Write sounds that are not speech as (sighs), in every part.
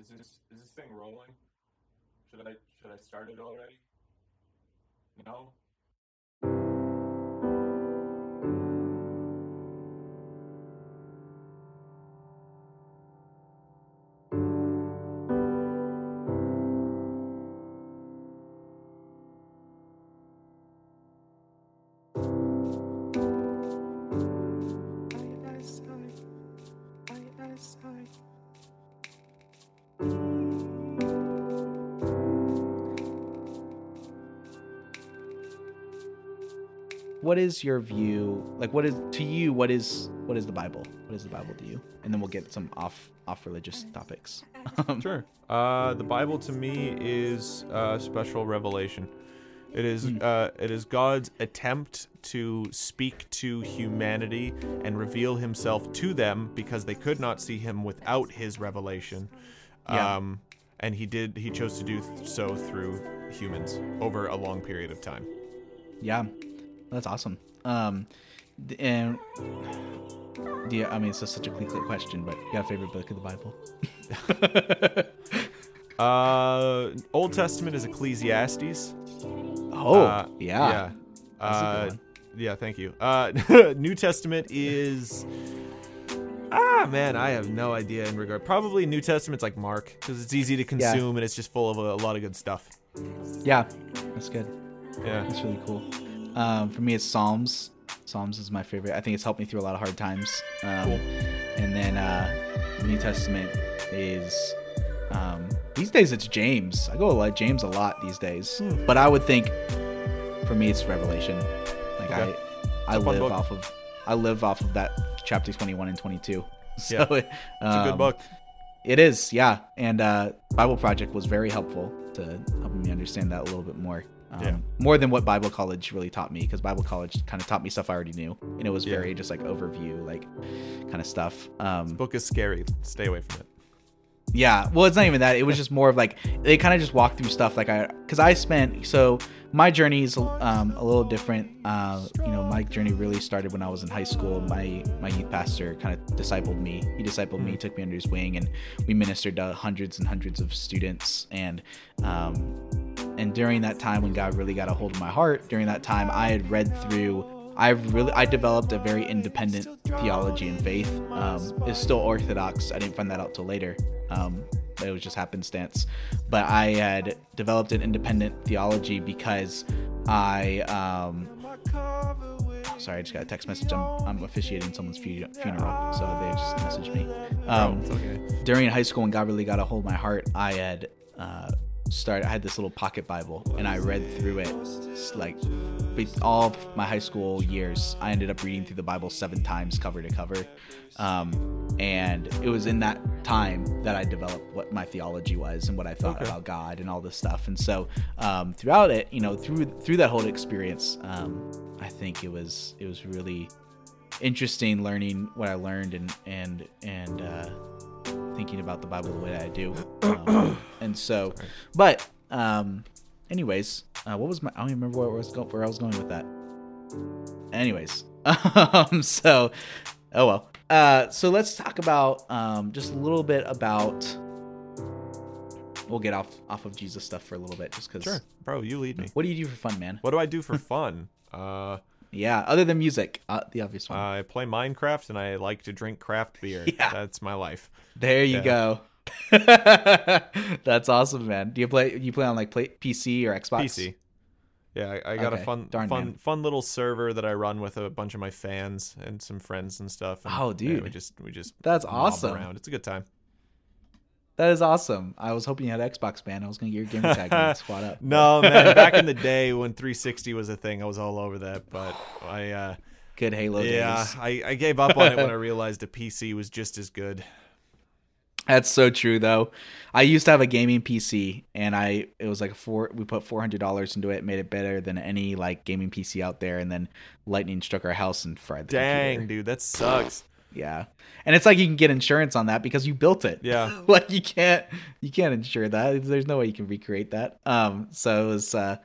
Is this is this thing rolling? Should I should I start it already? No. What is your view like what is to you what is what is the bible what is the bible to you and then we'll get some off off religious topics (laughs) Sure. Uh, the Bible to me is a special revelation. It is Hmm. uh, it is God's attempt to speak to humanity and reveal Himself to them because they could not see Him without His revelation. Yeah. Um, and He did. He chose to do so through humans over a long period of time. yeah that's awesome um and yeah i mean it's just such a cliche question but you got a favorite book of the bible (laughs) Uh, Old Testament is Ecclesiastes. oh Uh, yeah Yeah. That's a good Uh, yeah, thank you. Uh, (laughs) New Testament is. Ah, man, I have no idea in regard. Probably New Testament's like Mark because it's easy to consume and it's just full of a, a lot of good stuff. yeah that's good Yeah. That's really cool. Um, for me, it's Psalms. Psalms is my favorite. I think it's helped me through a lot of hard times. Um, Cool. And then uh, New Testament is um, these days it's James. I go like James a lot these days. Hmm. But I would think for me it's Revelation. Like Okay. I, I a live book. off of I live off of that chapter twenty one and twenty two. (laughs) So, Yeah. It's a good um, book. It is, yeah. And uh, Bible Project was very helpful to helping me understand that a little bit more. Um, Yeah. More than what Bible College really taught me, because Bible College kind of taught me stuff I already knew, and it was Yeah. very just like overview, like kind of stuff. Um, Book is scary. Stay away from it. yeah, well, it's not even that. It was just more of like they kind of just walked through stuff. Like I, because I spent so my journey is um, a little different. Uh, you know, my journey really started when I was in high school. My my youth pastor kind of discipled me. He discipled me, took me under his wing, and we ministered to hundreds and hundreds of students. And um, and during that time, when God really got a hold of my heart, during that time, I had read through. I really I developed a very independent theology and faith. Um, it's still orthodox. I didn't find that out till later. Um, it was just happenstance. But I had developed an independent theology because I um, sorry, I just got a text message. I'm, I'm officiating someone's fu- funeral, so they just messaged me. Um, okay. during high school when God really got a hold of my heart, I had uh, started. I had this little pocket Bible, and I read through it like all my high school years. I ended up reading through the Bible seven times, cover to cover, um, and it was in that time that I developed what my theology was and what I thought Okay. about God and all this stuff. And so um, throughout it, you know, through through that whole experience, um, I think it was it was really interesting learning what I learned and and and uh, thinking about the Bible the way that I do. (clears throat) Um, and so, but um, anyways, uh, what was my? I don't even remember where I was going. Where I was going with that. Anyways, (laughs) um, so oh well. Uh, so let's talk about um, just a little bit about. We'll get off off of Jesus stuff for a little bit, just because. Sure, bro. You lead me. What do you do for fun, man? What do I do for fun? Uh, Yeah, other than music, uh, the obvious one. I play Minecraft and I like to drink craft beer. (laughs) Yeah. That's my life. There you Yeah. go. (laughs) That's awesome, man. Do you play? You play on like play, PC or Xbox? PC. Yeah, I, I got Okay, a fun, darn, fun, man. fun little server that I run with a bunch of my fans and some friends and stuff. And, Oh, yeah, dude. we just we just That's awesome. Around. It's a good time. That is awesome. I was hoping you had Xbox, man. I was gonna get your gamer tag and (laughs) squad up. No, man. (laughs) Back in the day when 360 was a thing, I was all over that. But I, uh, Good Halo yeah, days. I, I gave up on it when I (laughs) realized a PC was just as good. That's so true, though. I used to have a gaming PC, and I it was like a four. We put four hundred dollars into it, made it better than any like gaming PC out there, and then lightning struck our house and fried the Dang, computer. dude, that sucks. Yeah, and it's like you can get insurance on that because you built it. Yeah. (laughs) like you can't you can't insure that. There's no way you can recreate that. Um, so it was uh,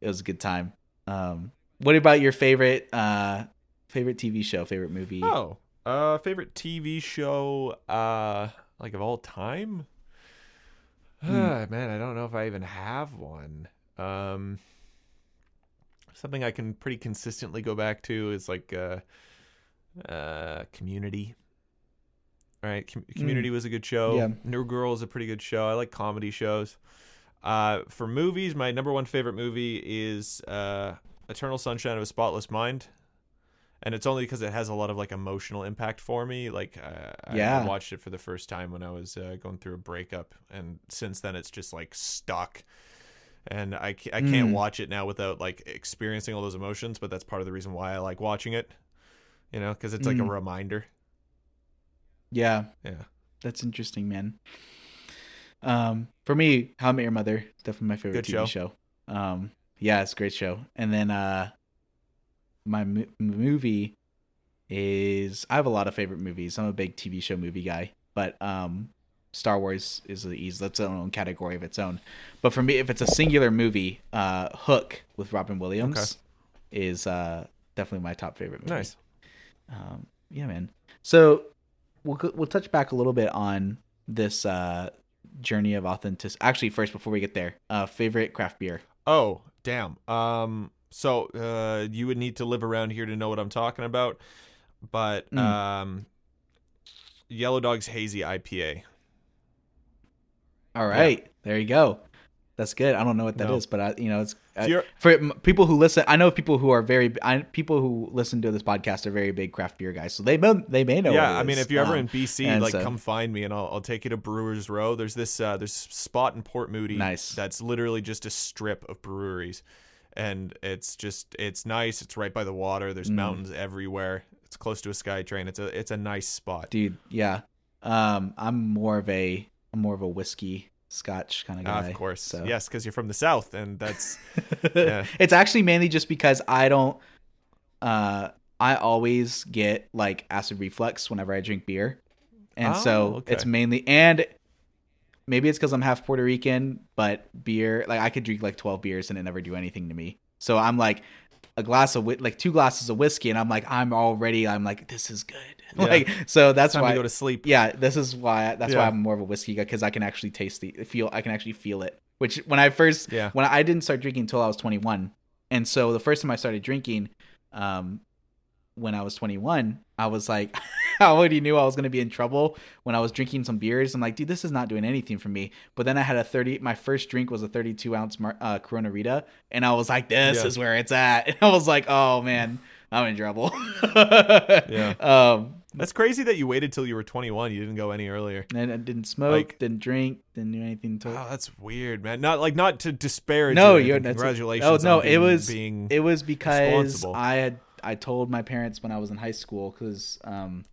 it was a good time. Um, what about your favorite uh favorite TV show, favorite movie? Oh, uh, favorite TV show, uh, like of all time. Ah, man, I don't know if I even have one. Um, something I can pretty consistently go back to is like uh, uh, Community. Right, Com- Community was a good show. Yeah. New Girl is a pretty good show. I like comedy shows. Uh, for movies, my number one favorite movie is uh, Eternal Sunshine of a Spotless Mind, and it's only because it has a lot of like emotional impact for me. Like, uh, I- I watched it for the first time when I was uh, going through a breakup, and since then it's just like stuck. And I, I can't Mm. watch it now without like experiencing all those emotions. But that's part of the reason why I like watching it. You know, because it's like a Mm. reminder. Yeah, Yeah. that's interesting, man. Um, for me, How I Met Your Mother definitely my favorite Good TV show. Um, yeah, it's a great show. And then uh, my mo- movie is I have a lot of favorite movies. I'm a big TV show movie guy, but um, Star Wars is the easy. That's its own category of its own. But for me, if it's a singular movie, uh, Hook with Robin Williams is uh definitely my top favorite movie. Nice. Um, yeah, man. So we'll we'll touch back a little bit on this uh journey of authenticity. Actually, first before we get there, uh, favorite craft beer. Oh, damn. Um so uh you would need to live around here to know what I'm talking about. But Mm. um Yellow Dog's hazy IPA. All right, there you go. That's good. I don't know what that is, No. but I, you know, it's uh, for people who listen. I know people who are very, I, people who listen to this podcast are very big craft beer guys, so they may they may know. yeah, I mean if you're ever Um, in BC, like so- come find me and I'll I'll take you to Brewers Row. There's this uh there's spot in Port Moody Nice. that's literally just a strip of breweries. And it's just it's nice. It's right by the water. There's Mm. mountains everywhere. It's close to a SkyTrain. It's a it's a nice spot. dude, yeah. Um, I'm more of a, I'm more of a whiskey Scotch kind of Ah, guy. of course. so. Yes, because you're from the south and that's (laughs) Yeah. it's actually mainly just because I don't uh I always get like acid reflux whenever I drink beer. And Oh, so okay. it's mainly and maybe it's cuz I'm half Puerto Rican, but beer like I could drink like 12 beers and it never do anything to me. So I'm like a glass of like two glasses of whiskey and I'm like I'm already I'm like this is good. (laughs) Yeah. Like so that's why to go to sleep. yeah, this is why that's why I'm more of a whiskey guy because I can actually taste the feel. I can actually feel it. Which when I first Yeah. when I didn't start drinking until I was 21, and so the first time I started drinking, um, when I was 21, I was like, (laughs) I already knew I was gonna be in trouble when I was drinking some beers. I'm like, dude, this is not doing anything for me. But then I had a 30. My first drink was a 32 ounce Mar- uh, Coronarita, and I was like, this Yeah. is where it's at. (laughs) And I was like, oh man, I'm in trouble. Yeah. Um, That's crazy that you waited till you were 21. You didn't go any earlier. and I didn't smoke, Like- didn't drink, didn't do anything. To Oh, that's weird, man. Not like not to disparage. no, anything. congratulations. Oh no, on it was being it was because. I had I told my parents when I was in high school because um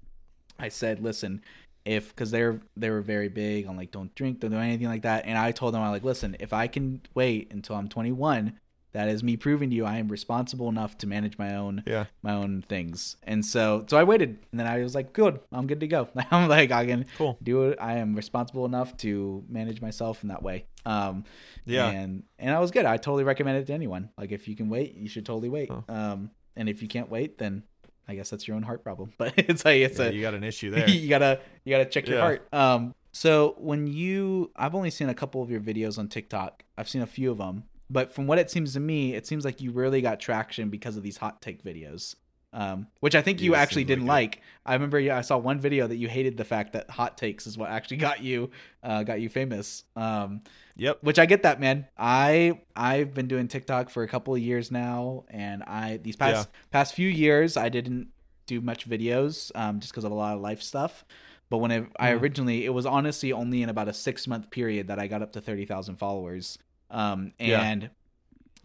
I said listen if because they're they were very big on like don't drink don't do anything like that and I told them I like listen if I can wait until I'm 21 that is me proving to you I am responsible enough to manage my own yeah. my own things and so so I waited and then I was like good I'm good to go (laughs) I'm like I can Cool. do it I am responsible enough to manage myself in that way um Yeah. and and I was good. I totally recommend it to anyone. Like if you can wait, you should totally wait. Oh. Um, and if you can't wait, then I guess that's your own heart problem. (laughs) But it's like it's Yeah, a you got an issue (laughs) there. you gotta you gotta check your heart. Um, so when you, I've only seen a couple of your videos on TikTok. I've seen a few of them, but from what it seems to me, it seems like you really got traction because of these hot take videos. Um, which I think you Yeah, it actually didn't like like. I remember yeah, I saw one video that you hated the fact that hot takes is what actually (laughs) got you uh, got you famous. Um, Yep. which I get that, man. I I've been doing TikTok for a couple of years now, and I these past past few years I didn't do much videos um, just because of a lot of life stuff. But when I Mhm. originally, it was honestly only in about a six month period that I got up to thirty thousand followers, um, Yeah. and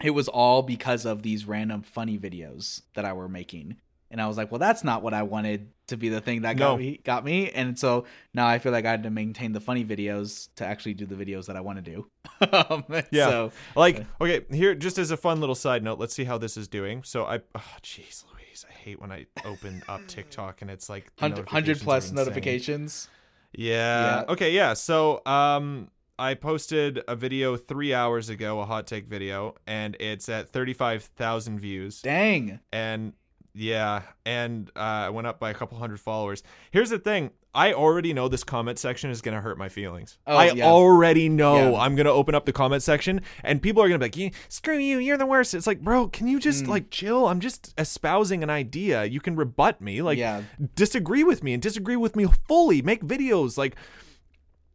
it was all because of these random funny videos that I were making. And I was like, well, that's not what I wanted to be the thing that got No. me got me. And so now I feel like I had to maintain the funny videos to actually do the videos that I want to do. (laughs) um, Yeah. So Like, okay, here, just as a fun little side note, let's see how this is doing. So I, oh, jeez, Louise, I hate when I open up (laughs) TikTok and it's like the 100, 100 plus notifications. Yeah. Yeah. Okay. Yeah. So, um, I posted a video three hours ago, a hot take video, and it's at thirty-five thousand views. Dang. and yeah, and uh, I went up by a couple hundred followers. Here's the thing: I already know this comment section is gonna hurt my feelings. Oh, I yeah. already know Yeah. I'm gonna open up the comment section and people are gonna be like, "Screw you, you're the worst." It's like, bro, can you Mm. just like chill? I'm just espousing an idea. You can rebut me, like Yeah. disagree with me and disagree with me fully. Make videos, like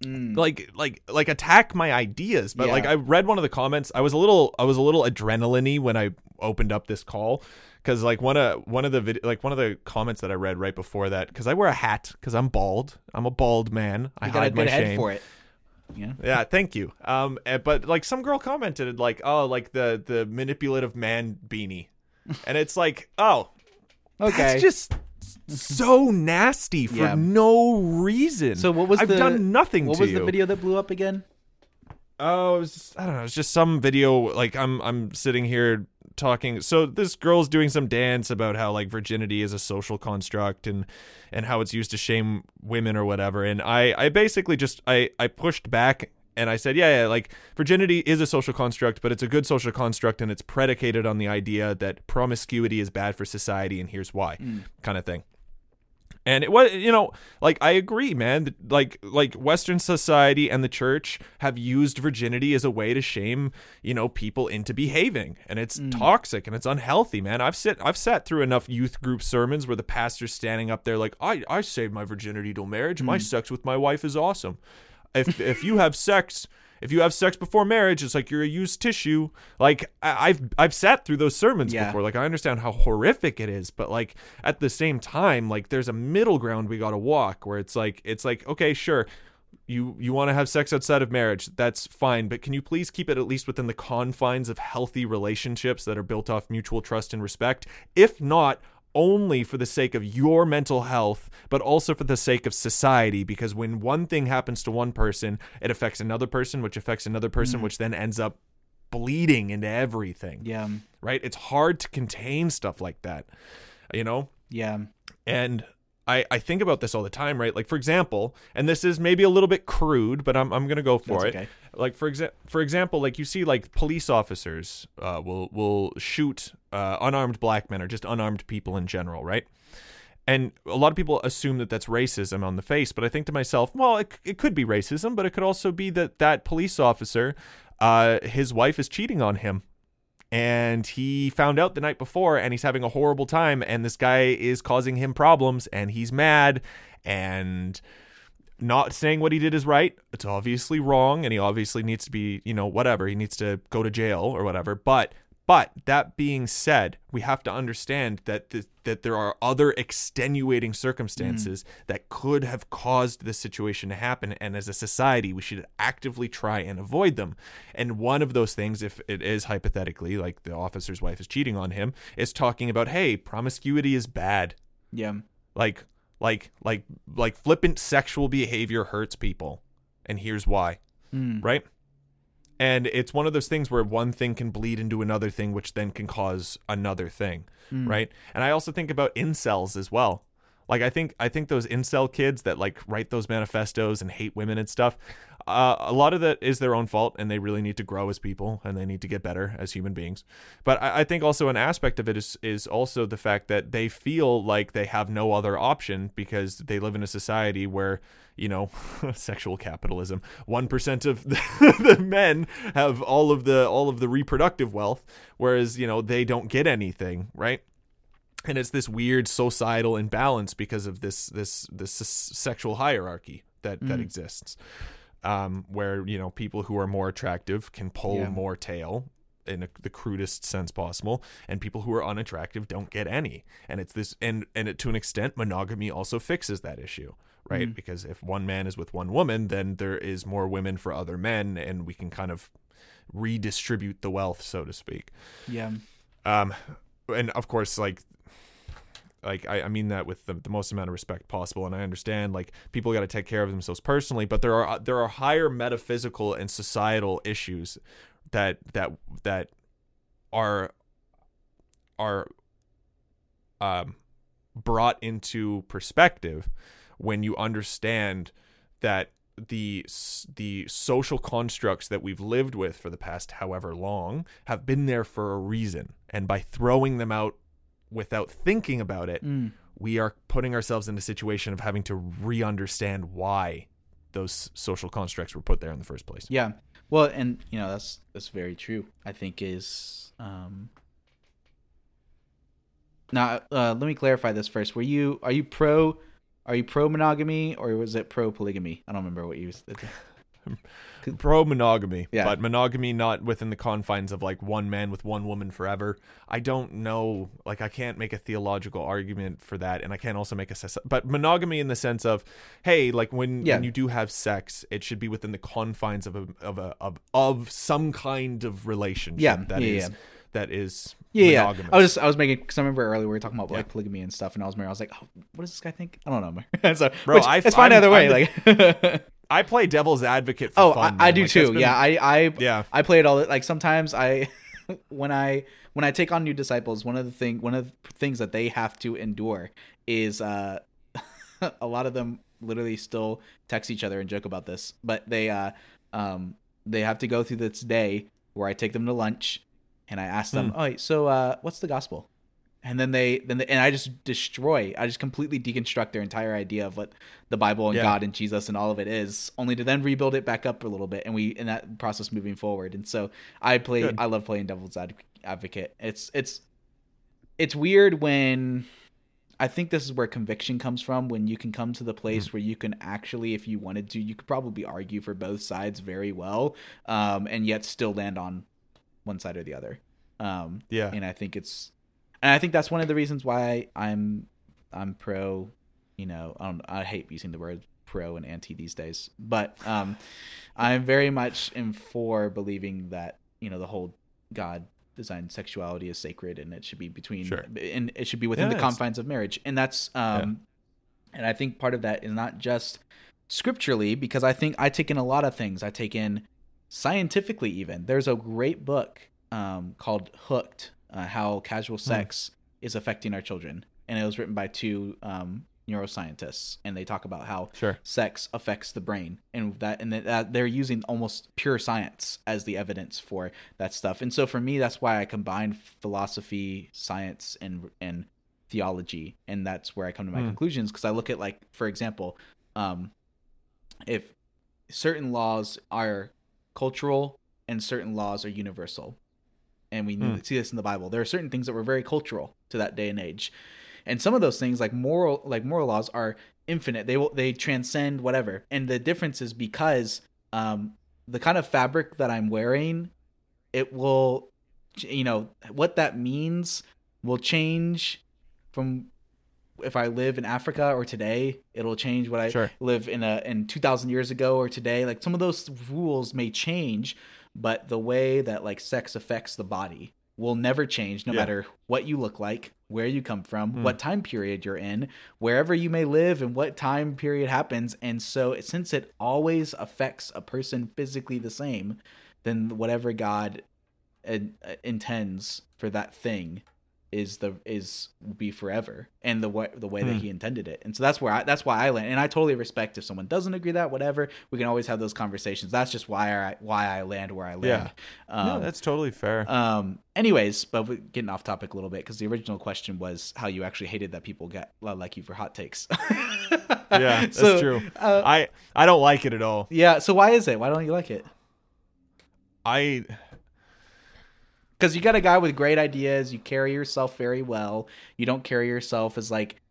Mm. like like like attack my ideas but Yeah. like i read one of the comments i was a little i was a little adrenaline when i opened up this call because like one of one of the vid- like one of the comments that i read right before that because i wear a hat because i'm bald i'm a bald man i You a hide my head shame for it. Yeah. yeah thank you um eh, but like some girl commented like oh like the the manipulative man beanie and it's like oh Okay. that's just so nasty for Yeah. no reason so what was i've the done nothing What was you the video that blew up again? Oh, it was just, I don't know. It's just some video. Like I'm, I'm sitting here talking. So this girl's doing some dance about how like virginity is a social construct and and how it's used to shame women or whatever. And I, I basically just I, I pushed back and I said, yeah, yeah, like virginity is a social construct, but it's a good social construct and it's predicated on the idea that promiscuity is bad for society and here's why, mm. kind of thing. And it was, you know, like I agree, man. Like, like Western society and the church have used virginity as a way to shame, you know, people into behaving, and it's mm. toxic and it's unhealthy, man. I've sit, I've sat through enough youth group sermons where the pastor's standing up there like, I, I saved my virginity till marriage. My mm. sex with my wife is awesome. If, if you have sex, if you have sex before marriage, it's like you're a used tissue. Like I- I've I've sat through those sermons Yeah. before. Like I understand how horrific it is, but like at the same time, like there's a middle ground we got to walk where it's like it's like okay, sure. You you want to have sex outside of marriage, that's fine, but can you please keep it at least within the confines of healthy relationships that are built off mutual trust and respect? If not, only for the sake of your mental health, but also for the sake of society. Because when one thing happens to one person, it affects another person, which affects another person, mm. which then ends up bleeding into everything, Yeah. right? It's hard to contain stuff like that, you know? Yeah. And I, I think about this all the time, right? Like, for example, and this is maybe a little bit crude, but I'm, I'm going to go for That's it okay. like for exa- for example like you see like police officers uh, will will shoot uh, unarmed black men or just unarmed people in general right and a lot of people assume that that's racism on the face but i think to myself well it, it could be racism but it could also be that that police officer uh, his wife is cheating on him and he found out the night before and he's having a horrible time and this guy is causing him problems and he's mad and not saying what he did is right. It's obviously wrong, and he obviously needs to be, you know, whatever. He needs to go to jail or whatever. But, but that being said, we have to understand that th- that there are other extenuating circumstances that could have caused this situation to happen, and as a society, we should actively try and avoid them. And one of those things, if it is hypothetically like the officer's wife is cheating on him, is talking about, hey, promiscuity is bad Yeah. like like like like flippant sexual behavior hurts people and here's why Mm. right and it's one of those things where one thing can bleed into another thing which then can cause another thing Mm. right and i also think about incels as well like i think i think those incel kids that like write those manifestos and hate women and stuff uh, a lot of that is their own fault and they really need to grow as people and they need to get better as human beings. But I, I think also an aspect of it is is also the fact that they feel like they have no other option because they live in a society where you know (laughs) sexual capitalism 1% of (laughs) the, the men have all of the all of the reproductive wealth whereas you know they don't get anything right? And it's this weird societal imbalance because of this this this sexual hierarchy that that exists um where you know people who are more attractive can pull Yeah. more tail in a, the crudest sense possible and people who are unattractive don't get any and it's this and and it, to an extent monogamy also fixes that issue right because if one man is with one woman then there is more women for other men and we can kind of redistribute the wealth so to speak Yeah. um and of course like like I, I mean that with the, the most amount of respect possible and i understand like people got to take care of themselves personally but there are there are higher metaphysical and societal issues that that that are are um brought into perspective when you understand that the the social constructs that we've lived with for the past however long have been there for a reason and by throwing them out without thinking about it Mm. we are putting ourselves in a situation of having to re-understand why those social constructs were put there in the first place. Yeah. Well, and you know that's that's very true. I think is um. Now, uh, let me clarify this first. Were you are you pro are you pro monogamy or was it pro polygamy? I don't remember what you. Pro monogamy, Yeah. but monogamy not within the confines of like one man with one woman forever. I don't know, like I can't make a theological argument for that, and I can't also make a but monogamy in the sense of, hey, like when Yeah. when you do have sex, it should be within the confines of a of a of, of some kind of relationship. Yeah, that yeah, is- yeah. that is Yeah, yeah. monogamous. I was I was making because I remember earlier we were talking about Yeah. like polygamy and stuff, and I was I was like, oh, what does this guy think? I don't know, (laughs) so, Bro, which, I- it's fine I'm- either way. I'm like, (laughs) I play devil's advocate. For oh, fun, I, I do Like, too. been- yeah, I I yeah. I play it all. Like sometimes I, (laughs) when I when I take on new disciples, one of the thing one of the things that they have to endure is uh, (laughs) a lot of them literally still text each other and joke about this, but they uh um they have to go through this day where I take them to lunch and I ask them, Hmm. "Oh, wait, so uh, what's the gospel?" And then they then they, and I just destroy. I just completely deconstruct their entire idea of what the Bible and Yeah. God and Jesus and all of it is, only to then rebuild it back up a little bit, and we in that process moving forward. And so I play. Good. I love playing devil's advocate. It's it's it's weird when I think this is where conviction comes from when you can come to the place Mm-hmm. where you can actually, if you wanted to, you could probably argue for both sides very well, um, and yet still land on one side or the other. Um, Yeah. and I think it's, and I think that's one of the reasons why I'm, I'm pro. You know, I, don't, I hate using the word pro and anti these days, but um, I'm very much in for believing that you know the whole God designed sexuality is sacred and it should be between Sure. and it should be within Yeah, the confines of marriage and that's um and i think part of that is not just scripturally because i think i take in a lot of things i take in scientifically even there's a great book um called hooked uh, how casual Hmm. sex is affecting our children and it was written by two um neuroscientists and they talk about how Sure. sex affects the brain and that and that they're using almost pure science as the evidence for that stuff and so for me that's why i combine philosophy science and and theology and that's where i come to my Hmm. conclusions because i look at like for example um if certain laws are cultural and certain laws are universal and we Hmm. see this in the bible. There are certain things that were very cultural to that day and age. And some of those things like moral like moral laws are infinite. They will they transcend whatever. And the difference is because um the kind of fabric that i'm wearing it will you know what that means will change from if i live in africa or today it'll change what i Sure. live in a in 2000 years ago or today. Like some of those rules may change but the way that like sex affects the body will never change no Yeah. matter what you look like where you come from Hmm. what time period you're in wherever you may live and what time period happens and so since it always affects a person physically the same then whatever god uh, intends for that thing is the is be forever and the way the way that Hmm. he intended it and so that's where I, that's why I land and I totally respect if someone doesn't agree that whatever we can always have those conversations that's just why I why I land where I land um, no, that's totally fair. um anyways but we're getting off topic a little bit because the original question was how you actually hated that people get like you for hot takes (laughs) yeah, that's So, true. uh, I I don't like it at all. yeah so why is it why don't you like it I because you got a guy with great ideas you carry yourself very well you don't carry yourself as like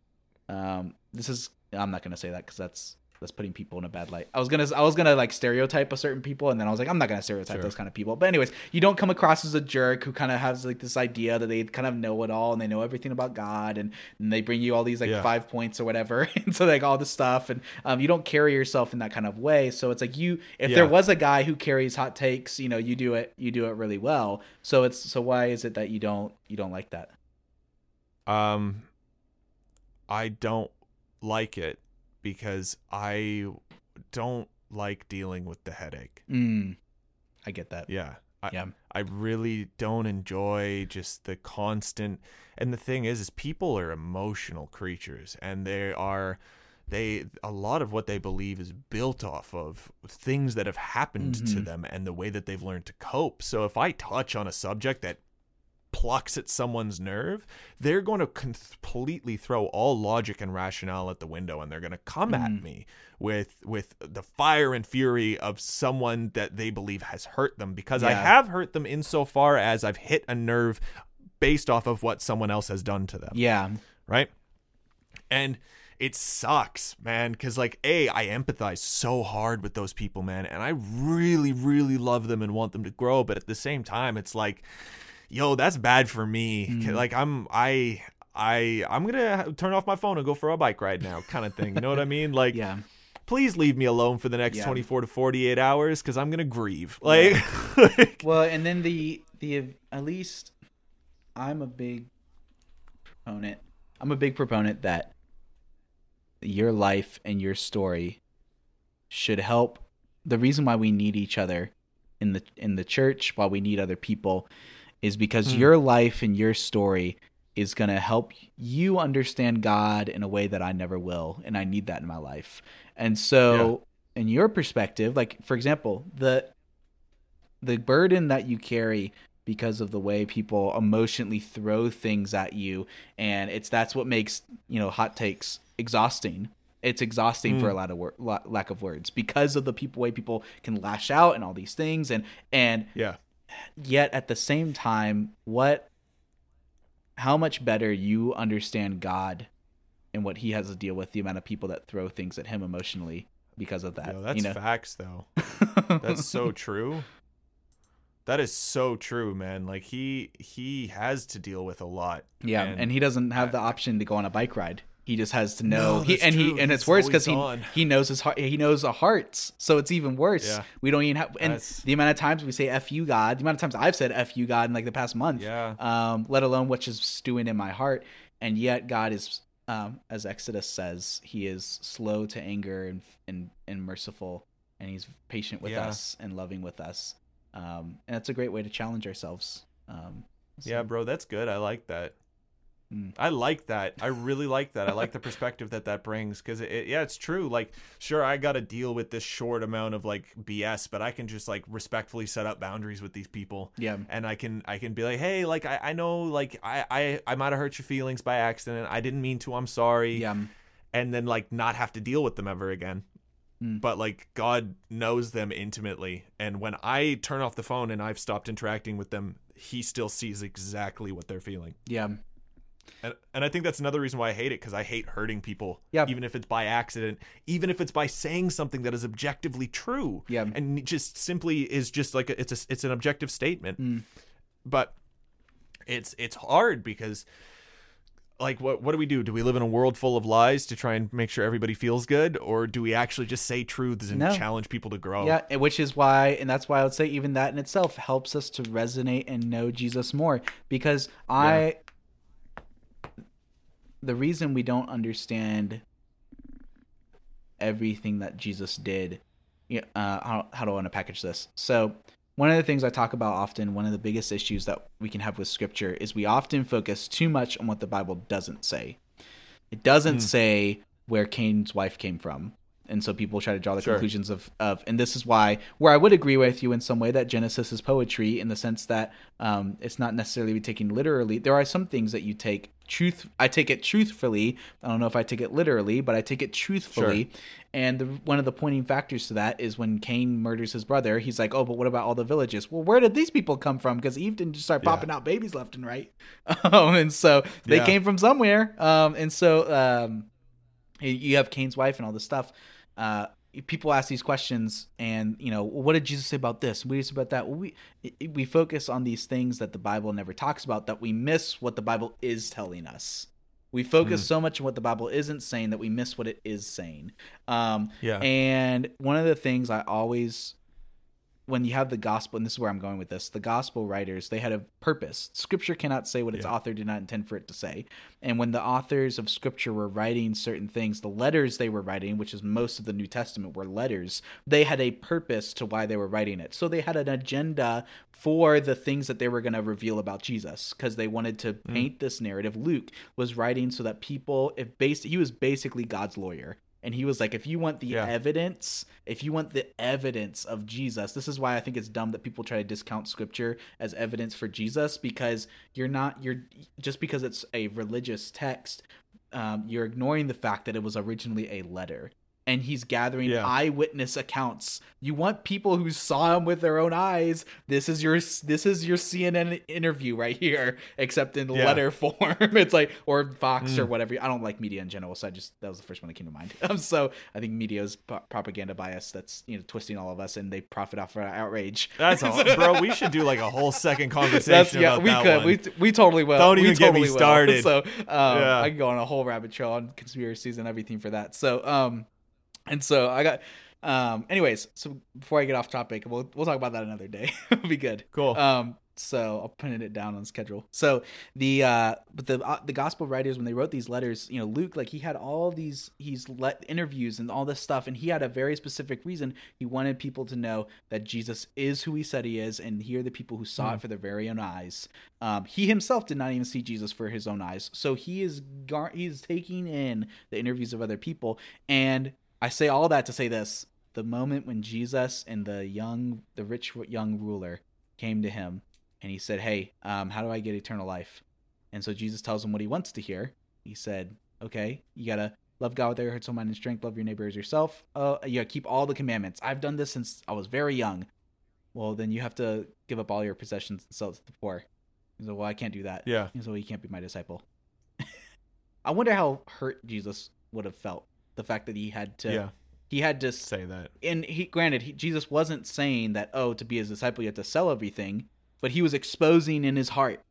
um this is i'm not gonna say that because that's that's putting people in a bad light. I was gonna i was gonna like stereotype a certain people and then i was like i'm not gonna stereotype Sure. those kind of people. But anyways you don't come across as a jerk who kind of has like this idea that they kind of know it all and they know everything about god and, and they bring you all these like Yeah. five points or whatever (laughs) and so like all this stuff. And um, you don't carry yourself in that kind of way. So it's like you if there was a guy who carries hot takes you know you do it you do it really well. So it's so why is it that you don't you don't like that? Um I don't like it because I don't like dealing with the headache. mm, i get that Yeah. I, Yeah. I really don't enjoy just the constant and the thing is is people are emotional creatures and they are they a lot of what they believe is built off of things that have happened to Mhm. them and the way that they've learned to cope. So if I touch on a subject that plucks at someone's nerve, they're going to completely throw all logic and rationale at the window and they're going to come at mm. me with with the fire and fury of someone that they believe has hurt them because I have hurt them insofar as I've hit a nerve based off of what someone else has done to them Yeah. right? And it sucks, man, because like, a, I empathize so hard with those people, man, and I really, really love them and want them to grow. But at the same time, it's like, yo, that's bad for me. Mm. Like, I'm, I, I, I'm gonna turn off my phone and go for a bike ride now, kind of thing. You know what I mean? Like, Yeah. please leave me alone for the next Yeah. 24 to 48 hours because I'm gonna grieve. Like, (laughs) like Well, and then the the at least I'm a big proponent. I'm a big proponent that your life and your story should help. The reason why we need each other in the in the church, why we need other people, is because Hmm. your life and your story is going to help you understand God in a way that I never will, and I need that in my life. And so, in your perspective, like for example, the the burden that you carry because of the way people emotionally throw things at you and it's that's what makes you know hot takes exhausting it's exhausting for a lot of wor- lack of words because of the people way people can lash out and all these things and and yeah, yet at the same time what how much better you understand god and what he has to deal with the amount of people that throw things at him emotionally because of that Yo, that's you know facts though. (laughs) That's so true. That is so true, man. Like he he has to deal with a lot. Yeah, And- and, he doesn't have the option to go on a bike ride. He just has to know. No, he and true. he and it's worse because he on. he knows his heart. He knows the hearts, so it's even worse. Yeah. We don't even have. And That's- the amount of times we say "f you, God," the amount of times I've said "f you, God" in like the past month. Yeah. Um, let alone what is just stewing in my heart, and yet God is, um, as Exodus says, He is slow to anger and and and merciful, and He's patient with Yeah. us and loving with us. Um, and that's a great way to challenge ourselves. Um, so- Yeah, bro, that's good. I like that. Mm. I like that. I really like that. I like the perspective that that brings because it, it- yeah, it's true. Like, sure, I got to deal with this short amount of like BS, but I can just like respectfully set up boundaries with these people. Yeah. and I can I can be like, hey, like I, I know like I I, I might have hurt your feelings by accident. I didn't mean to. I'm sorry. Yeah. and then like not have to deal with them ever again. Mm. But like God knows them intimately, and when I turn off the phone and I've stopped interacting with them, He still sees exactly what they're feeling. Yeah. And, and I think that's another reason why I hate it because I hate hurting people. Yeah. Even if it's by accident, even if it's by saying something that is objectively true. Yeah. And just simply is just like a, it's a, it's an objective statement. Mm. But it's it's hard because like what what do we do? Do we live in a world full of lies to try and make sure everybody feels good, or do we actually just say truths and No. challenge people to grow? Yeah, which is why, and that's why I would say even that in itself helps us to resonate and know Jesus more. Because I, the reason we don't understand everything that Jesus did, uh, how, how do I want to package this? So, one of the things I talk about often, one of the biggest issues that we can have with Scripture is we often focus too much on what the Bible doesn't say. It doesn't Mm. say where Cain's wife came from. And so people try to draw the Sure. conclusions of, of, and this is why, where I would agree with you in some way that Genesis is poetry in the sense that um, it's not necessarily taken literally. There are some things that you take truth. I take it truthfully. I don't know if I take it literally, but I take it truthfully. And the, one of the pointing factors to that is when Cain murders his brother. He's like, "Oh, but what about all the villages? Well, where did these people come from? Because Eve didn't just start Yeah. popping out babies left and right, (laughs) um, and so they Yeah. came from somewhere. Um, and so um, you- you have Cain's wife and all this stuff. Uh, people ask these questions, and you know, what did Jesus say about this? What did he say about that? Well, we we focus on these things that the Bible never talks about that we miss what the Bible is telling us. We focus so much on what the Bible isn't saying that we miss what it is saying. Um, Yeah. and one of the things I always, when you have the gospel, and this is where I'm going with this, the gospel writers, they had a purpose. Scripture cannot say what its Yeah. author did not intend for it to say. And when the authors of Scripture were writing certain things, the letters they were writing, which is most of the New Testament, were letters, they had a purpose to why they were writing it. So they had an agenda for the things that they were going to reveal about Jesus because they wanted to hmm. paint this narrative. Luke was writing so that people, if based, he was basically God's lawyer And he was like, if you want the Yeah. evidence, if you want the evidence of Jesus, this is why I think it's dumb that people try to discount scripture as evidence for Jesus because you're not, you're just because it's a religious text, um, you're ignoring the fact that it was originally a letter. And he's gathering Yeah. eyewitness accounts. You want people who saw him with their own eyes. This is your this is your CNN interview right here, except in Yeah. letter (laughs) form. It's like or Fox or Mm. whatever. I don't like media in general, so I just that was the first one that came to mind. Um, (laughs) so I think media's pro- propaganda bias that's you know twisting all of us, and they profit off our outrage. That's all, (laughs) bro. We should do like a whole second conversation That's yeah, we could one. we we totally will. Don't We even get me totally will. started. So um, Yeah. I can go on a whole rabbit trail on conspiracies and everything for that. So um, and so I got um. Anyways, so before I get off topic, we'll we'll talk about that another day. (laughs) It'll be good. cool. Um, so I'll put it down on schedule. So the uh, but the uh, the gospel writers when they wrote these letters, you know, Luke like he had all these he's let interviews and all this stuff, and he had a very specific reason. He wanted people to know that Jesus is who he said he is, and here are the people who saw Hmm. it for their very own eyes. Um, he himself did not even see Jesus for his own eyes, so he is gar- he's taking in the interviews of other people, and I say all that to say this: the moment when Jesus and the young, the rich young ruler came to him and he said, "Hey, um, how do I get eternal life?" And so Jesus tells him what he wants to hear. He said, "Okay, you gotta love God with all your heart, soul, mind, and strength. Love your neighbor as yourself. Uh, you gotta keep all the commandments. I've done this since I was very young. Well, then you have to give up all your possessions and sell it to the poor." He said, "Well, I can't do that." yeah. He said, "Well, you can't be my disciple." (laughs) I wonder how hurt Jesus would have felt the fact that he had to. Yeah. He had to Say that. and he granted he, jesus wasn't saying that oh to be his disciple you have to sell everything but he was exposing in his heart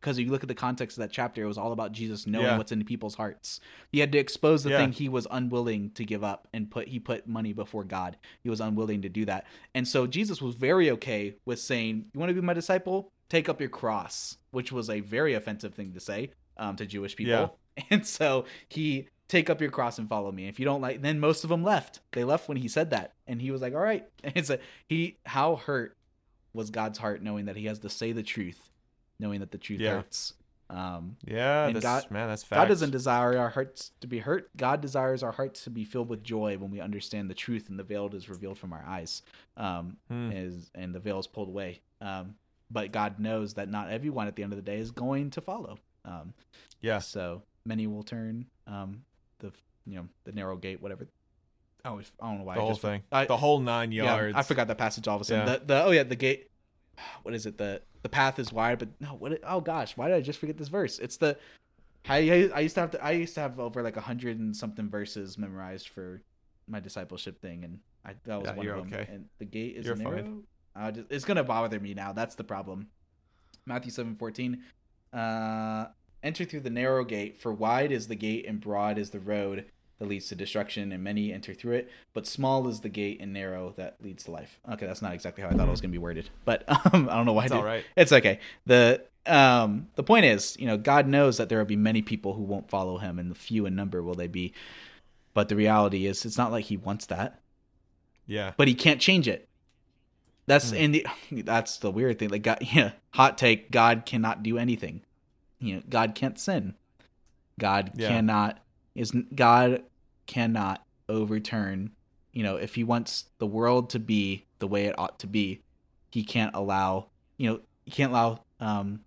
because you look at the context of that chapter it was all about jesus knowing Yeah. what's in people's hearts he had to expose the Yeah. thing he was unwilling to give up and put he put money before god he was unwilling to do that and so jesus was very okay with saying you want to be my disciple take up your cross which was a very offensive thing to say um, to jewish people (laughs) and so he take up your cross and follow me. If you don't like, then most of them left. They left when he said that, and he was like, "All right." (laughs) And it's a he. How hurt was God's heart knowing that he has to say the truth, knowing that the truth Yeah. hurts. Um, Yeah. God- man, that's facts. God doesn't desire our hearts to be hurt. God desires our hearts to be filled with joy when we understand the truth and the veil is revealed from our eyes, um, Hmm. is and the veil is pulled away. Um, but God knows that not everyone at the end of the day is going to follow. Um, Yeah. so many will turn um the you know the narrow gate whatever. I always I don't know why The I whole just, thing. I, the whole nine yeah, yards. I forgot that passage all of a sudden. Yeah. The, the oh yeah the gate. (sighs) What is it the the path is wide but no what oh gosh why did I just forget this verse? It's the I I used to have to I used to have over like a hundred and something verses memorized for my discipleship thing and I that was Yeah, one you're of them. okay. And the gate is You're narrow. fine. I just, it's gonna bother me now. That's the problem. Matthew seven fourteen. Uh, enter through the narrow gate, for wide is the gate and broad is the road that leads to destruction, and many enter through it. But small is the gate and narrow that leads to life. Okay, that's not exactly how I thought it was gonna be worded, but (laughs) um, I don't know why. It's all right. It's okay. The um the point is, you know, God knows that there will be many people who won't follow him, and the few in number will they be. But the reality is, it's not like he wants that Yeah. but he can't change it. That's in the (laughs) that's the weird thing. Like God, (laughs) yeah, hot take. God cannot do anything. You know, God can't sin. God Yeah. cannot is God cannot overturn. You know, if he wants the world to be the way it ought to be, he can't allow. You know, he can't allow um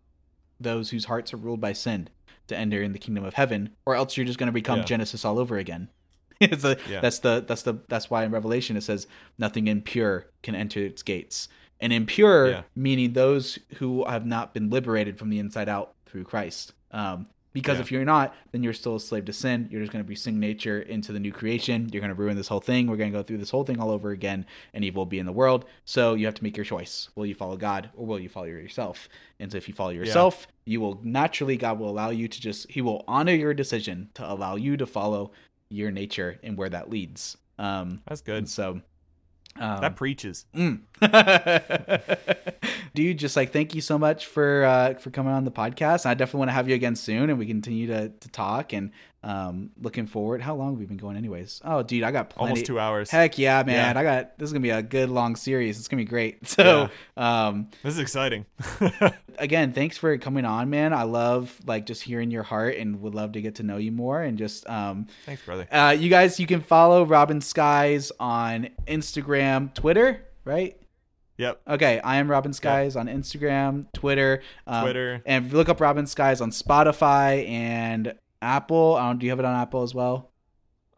those whose hearts are ruled by sin to enter in the kingdom of heaven, or else you're just going to become Yeah. Genesis all over again. (laughs) it's a, Yeah. That's the that's the that's why in Revelation it says nothing impure can enter its gates, and impure Yeah. meaning those who have not been liberated from the inside out through Christ. Um, because Yeah. if you're not, then you're still a slave to sin. You're just going to bring sin nature into the new creation. You're going to ruin this whole thing. We're going to go through this whole thing all over again, and evil will be in the world. So you have to make your choice: will you follow God or will you follow yourself? And so if you follow yourself, you will naturally God will allow you to just He will honor your decision to allow you to follow your nature and where that leads. Um, That's good. so um, that preaches. Mm. (laughs) Dude, just like thank you so much for uh, for coming on the podcast. I definitely want to have you again soon, and we continue to to talk. And um, looking forward. How long have we been going, anyways? Oh, dude, I got plenty. Almost two hours. Heck yeah, man! Yeah. I got this is gonna be a good long series. It's gonna be great. (laughs) So, um, This is exciting. (laughs) again, thanks for coming on, man. I love like just hearing your heart, and would love to get to know you more. And just, um, Thanks, brother. uh, you guys, you can follow Robin Skies on Instagram, Twitter, right? Yep. Okay, I am Robin Skies on Instagram, Twitter, um, Twitter. and look up Robin Skies on Spotify and Apple. I don't, do you have it on Apple as well?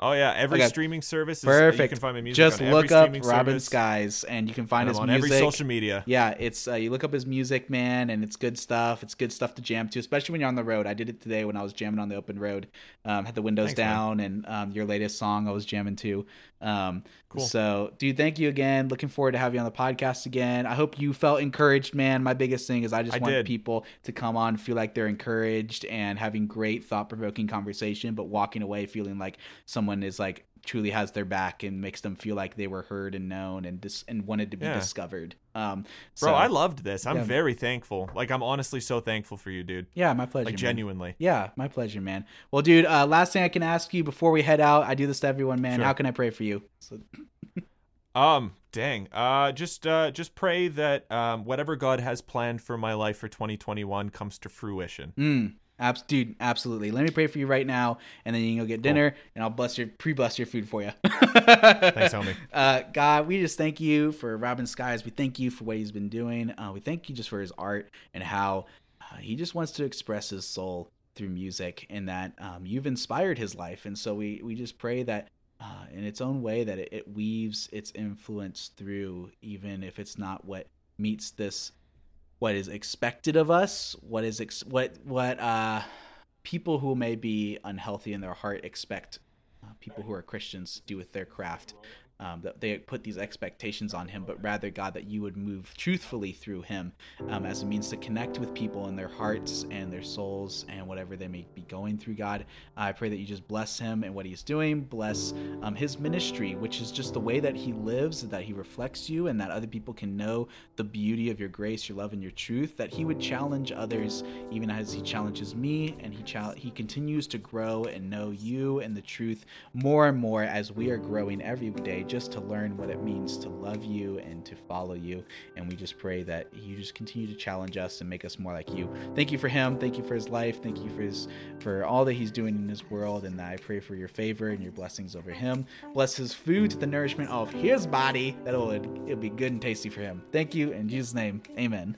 Oh yeah, every Okay. streaming service. Is, Perfect. You can find my music. Just on every look up Robin service, Skies, and you can find and his on music. every social media. Yeah, it's uh, you look up his music, man, and it's good stuff. It's good stuff to jam to, especially when you're on the road. I did it today when I was jamming on the open road. Um, had the windows Thanks, man. down, and um, your latest song I was jamming to. Um, Cool. So, dude, thank you again. Looking forward to having you on the podcast again. I hope you felt encouraged, man. My biggest thing is I just I want did. people to come on, feel like they're encouraged, and having great, thought provoking conversation, but walking away feeling like someone is like truly has their back and makes them feel like they were heard and known and dis- and wanted to be Yeah. discovered. Um, Bro, I loved this. I'm Yeah. very thankful. Like I'm honestly so thankful for you, dude. Yeah, my pleasure. Like man. genuinely. Yeah, my pleasure, man. Well, dude, uh, last thing I can ask you before we head out, I do this to everyone, man. Sure. How can I pray for you? So, (laughs) Um, dang. Uh, just uh, just pray that um, whatever God has planned for my life for 2021 comes to fruition. mm, abs- dude, absolutely. Let me pray for you right now, and then you can go get dinner, and I'll bless your pre-bless your food for you. (laughs) Thanks, homie. Uh, God, we just thank you for Robin Skies. We thank you for what he's been doing. Uh, we thank you just for his art and how uh, he just wants to express his soul through music, and that um, you've inspired his life. And so we we just pray that. Uh, in its own way, that it, it weaves its influence through, even if it's not what meets this, what is expected of us, what is ex- what what uh, people who may be unhealthy in their heart expect uh, people who are Christians do with their craft. Um, that they put these expectations on him, but rather, God, that you would move truthfully through him um, as a means to connect with people in their hearts and their souls and whatever they may be going through, God. I pray that you just bless him and what he's doing, bless um, his ministry, which is just the way that he lives, that he reflects you, and that other people can know the beauty of your grace, your love, and your truth, that he would challenge others even as he challenges me, and he, he continues to grow and know you and the truth more and more as we are growing every day just to learn what it means to love you and to follow you. And we just pray that you just continue to challenge us and make us more like you. Thank you for him. Thank you for his life. Thank you for his for all that he's doing in his world. And I pray for your favor and your blessings over him. Bless his food to the nourishment of his body. That it'll, it'll be good and tasty for him. Thank you in Jesus' name. Amen.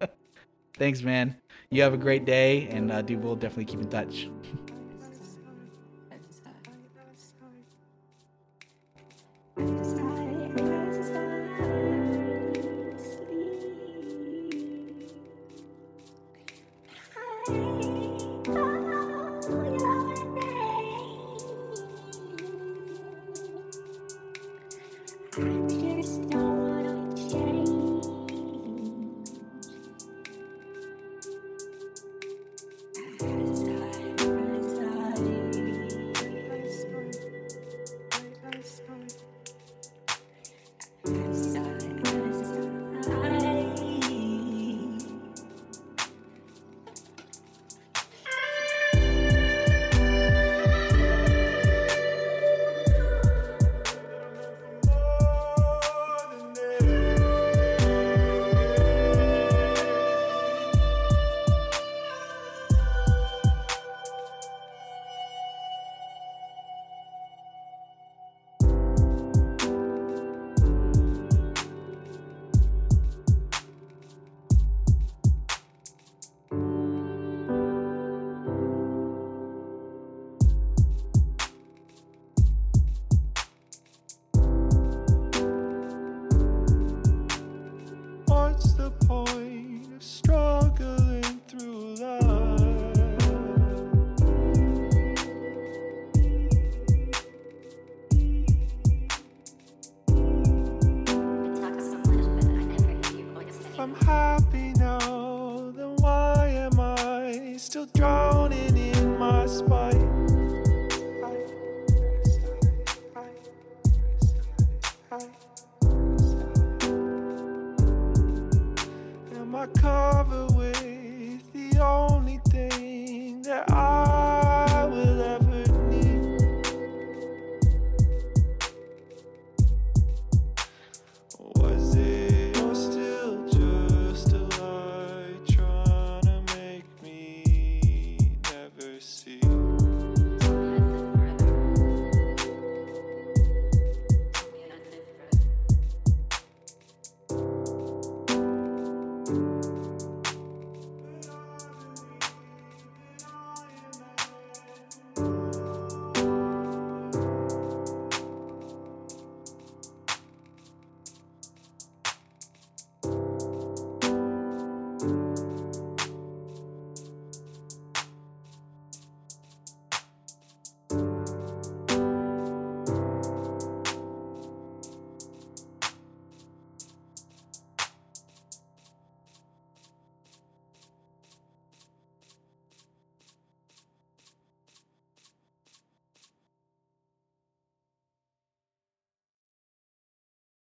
(laughs) Thanks, man. You have a great day, and uh, dude, we'll definitely keep in touch. (laughs) Just